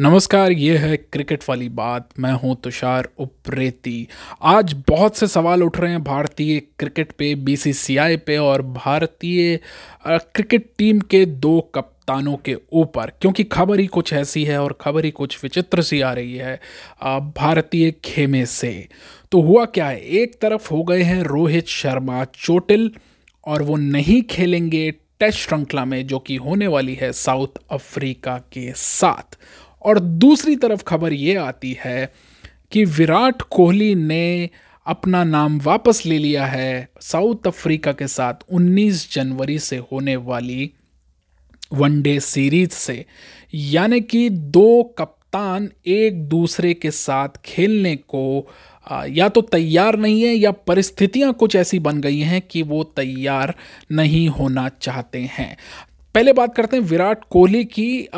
नमस्कार, ये है क्रिकेट वाली बात। मैं हूँ तुषार उप्रेती। आज बहुत से सवाल उठ रहे हैं भारतीय क्रिकेट पे बीसीसीआई पे और भारतीय क्रिकेट टीम के दो कप्तानों के ऊपर। क्योंकि खबर ही कुछ ऐसी है और खबर ही कुछ विचित्र सी आ रही है भारतीय खेमे से। तो हुआ क्या है? एक तरफ़ हो गए हैं रोहित शर्मा, चोटिल, और वो नहीं खेलेंगे टेस्ट श्रृंखला में, जो कि होने वाली है साउथ अफ्रीका के साथ। और दूसरी तरफ़ खबर ये आती है कि विराट कोहली ने अपना नाम वापस ले लिया है साउथ अफ्रीका के साथ 19 जनवरी से होने वाली वनडे सीरीज़ से। यानी कि दो कप्तान एक दूसरे के साथ खेलने को या तो तैयार नहीं है या परिस्थितियाँ कुछ ऐसी बन गई हैं कि वो तैयार नहीं होना चाहते हैं। पहले बात करते हैं विराट कोहली की।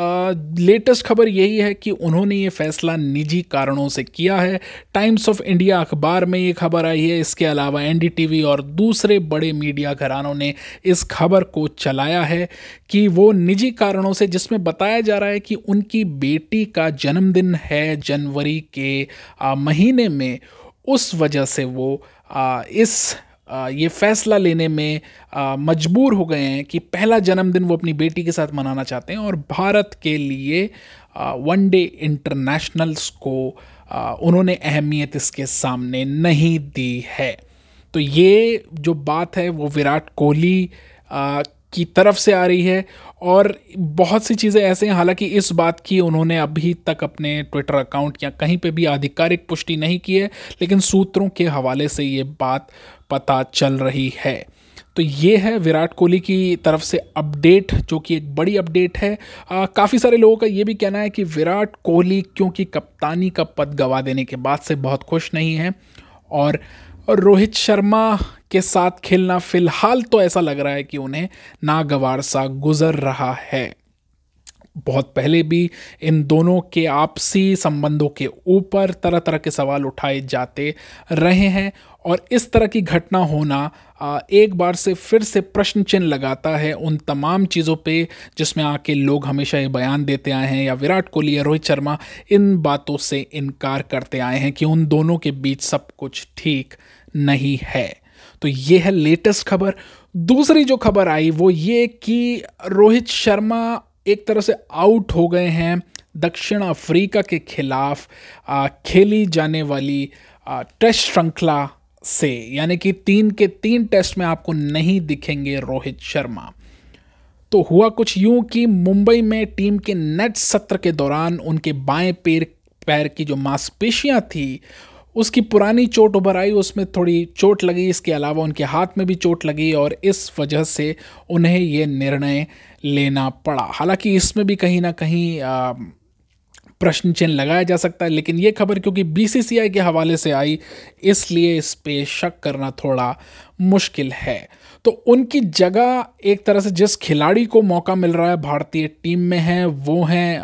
लेटेस्ट खबर यही है कि उन्होंने ये फैसला निजी कारणों से किया है। टाइम्स ऑफ़ इंडिया अखबार में ये खबर आई है। इसके अलावा एनडीटीवी और दूसरे बड़े मीडिया घरानों ने इस खबर को चलाया है कि वो निजी कारणों से जिसमें बताया जा रहा है कि उनकी बेटी का जन्मदिन है जनवरी के आ, महीने में। उस वजह से वो आ, इस ये फैसला लेने में मजबूर हो गए हैं कि पहला जन्मदिन वो अपनी बेटी के साथ मनाना चाहते हैं और भारत के लिए वन डे इंटरनेशनल्स को उन्होंने अहमियत इसके सामने नहीं दी है। तो ये जो बात है वो विराट कोहली की तरफ़ से आ रही है और बहुत सी चीज़ें ऐसे हैं, हालाँकि इस बात की उन्होंने अभी तक अपने ट्विटर अकाउंट या कहीं पे भी आधिकारिक पुष्टि नहीं की है, लेकिन सूत्रों के हवाले से ये बात पता चल रही है। तो ये है विराट कोहली की तरफ़ से अपडेट, जो कि एक बड़ी अपडेट है। काफ़ी सारे लोगों का ये भी कहना है कि विराट कोहली क्योंकि कप्तानी का पद गवा देने के बाद से बहुत खुश नहीं है और रोहित शर्मा के साथ खेलना फ़िलहाल तो ऐसा लग रहा है कि उन्हें नागवार सा गुजर रहा है। बहुत पहले भी इन दोनों के आपसी संबंधों के ऊपर तरह तरह के सवाल उठाए जाते रहे हैं और इस तरह की घटना होना एक बार से फिर से प्रश्न चिन्ह लगाता है उन तमाम चीज़ों पे जिसमें आके लोग हमेशा ये बयान देते आए हैं या विराट कोहली या रोहित शर्मा, इन बातों से इनकार करते आए हैं कि उन दोनों के बीच सब कुछ ठीक नहीं है। तो ये है लेटेस्ट खबर। दूसरी जो खबर आई वो ये कि रोहित शर्मा एक तरह से आउट हो गए हैं दक्षिण अफ्रीका के खिलाफ खेली जाने वाली टेस्ट श्रृंखला से, यानी कि तीन के तीन टेस्ट में आपको नहीं दिखेंगे रोहित शर्मा। तो हुआ कुछ यूँ कि मुंबई में टीम के नेट सत्र के दौरान उनके बाएँ पैर पैर की जो मांसपेशियाँ थी, उसकी पुरानी चोट उभर आई, उसमें थोड़ी चोट लगी, इसके अलावा उनके हाथ में भी चोट लगी और इस वजह से उन्हें ये निर्णय लेना पड़ा। हालाँकि इसमें भी कहीं ना कहीं प्रश्न चिन्ह लगाया जा सकता है लेकिन ये खबर क्योंकि बीसीसीआई के हवाले से आई इसलिए इस पे शक करना थोड़ा मुश्किल है। तो उनकी जगह एक तरह से जिस खिलाड़ी को मौका मिल रहा है भारतीय टीम में है वो हैं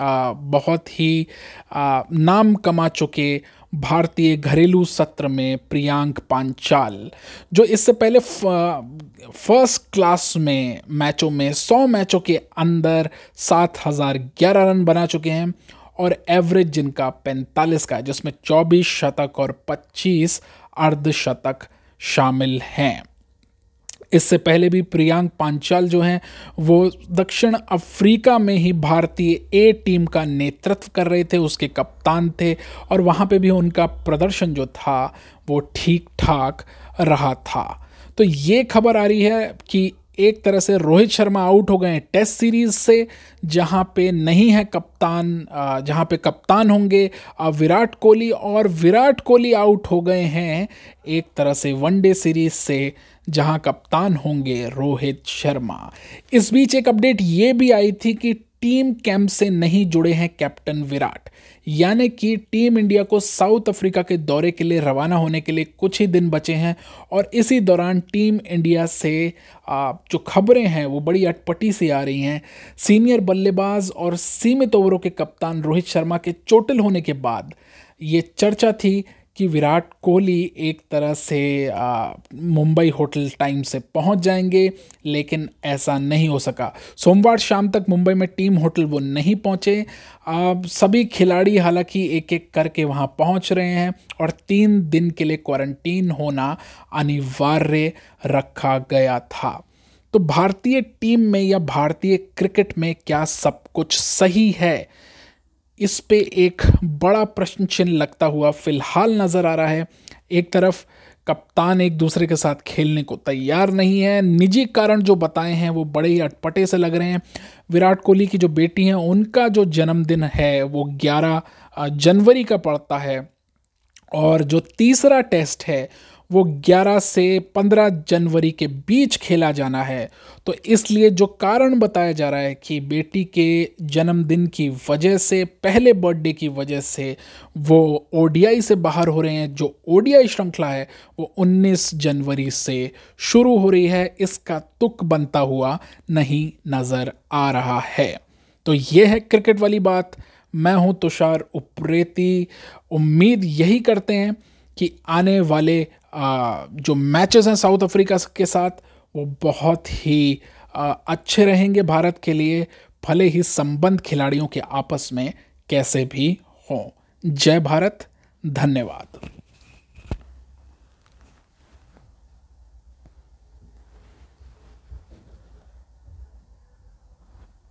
बहुत ही आ, नाम कमा चुके भारतीय घरेलू सत्र में प्रियांक पांचाल जो इससे पहले फ़र्स्ट क्लास में मैचों में 100 मैचों के अंदर सात हज़ार ग्यारह रन बना चुके हैं। और एवरेज जिनका 45 का है, जिसमें 24 शतक और 25 अर्धशतक शामिल हैं। इससे पहले भी प्रियांक पांचाल जो हैं, वो दक्षिण अफ्रीका में ही भारतीय ए टीम का नेतृत्व कर रहे थे, उसके कप्तान थे और वहाँ पे भी उनका प्रदर्शन जो था, वो ठीक ठाक रहा था। तो ये खबर आ रही है कि एक तरह से रोहित शर्मा आउट हो गए हैं टेस्ट सीरीज़ से, जहाँ पे नहीं है कप्तान जहाँ पे कप्तान होंगे विराट कोहली और विराट कोहली आउट हो गए हैं एक तरह से वनडे सीरीज़ से, जहाँ कप्तान होंगे रोहित शर्मा। इस बीच एक अपडेट ये भी आई थी कि टीम कैंप से नहीं जुड़े हैं कैप्टन विराट। यानी कि टीम इंडिया को साउथ अफ्रीका के दौरे के लिए रवाना होने के लिए कुछ ही दिन बचे हैं और इसी दौरान टीम इंडिया से जो खबरें हैं, वो बड़ी अटपटी सी आ रही हैं। सीनियर बल्लेबाज और सीमित ओवरों के कप्तान रोहित शर्मा के चोटिल होने के बाद ये चर्चा थी कि विराट कोहली एक तरह से मुंबई होटल टाइम से पहुँच जाएँगे, लेकिन ऐसा नहीं हो सका। सोमवार शाम तक मुंबई में टीम होटल वो नहीं पहुँचे। सभी खिलाड़ी हालाँकि एक एक करके वहाँ पहुँच रहे हैं और तीन दिन के लिए क्वारंटीन होना अनिवार्य रखा गया था। तो भारतीय टीम में या भारतीय क्रिकेट में क्या सब कुछ सही है? इस पे एक बड़ा प्रश्न चिन्ह लगता हुआ फ़िलहाल नज़र आ रहा है। एक तरफ़, कप्तान एक दूसरे के साथ खेलने को तैयार नहीं है। निजी कारण जो बताए हैं, वो बड़े ही अटपटे से लग रहे हैं। विराट कोहली की जो बेटी हैं, उनका जो जन्मदिन है, वो 11 जनवरी का पड़ता है। और जो तीसरा टेस्ट है वो 11 से 15 जनवरी के बीच खेला जाना है। तो इसलिए जो कारण बताया जा रहा है कि बेटी के जन्मदिन की वजह से, पहले बर्थडे की वजह से वो ओडीआई से बाहर हो रहे हैं। जो ओडीआई श्रृंखला है, वो 19 जनवरी से शुरू हो रही है। इसका तुक बनता हुआ नहीं नज़र आ रहा है। तो ये है क्रिकेट वाली बात। मैं हूँ तुषार उप्रेती। उम्मीद यही करते हैं कि आने वाले जो मैचेस हैं साउथ अफ्रीका के साथ, वो बहुत ही अच्छे रहेंगे भारत के लिए, भले ही संबंध खिलाड़ियों के आपस में कैसे भी हों। जय भारत, धन्यवाद।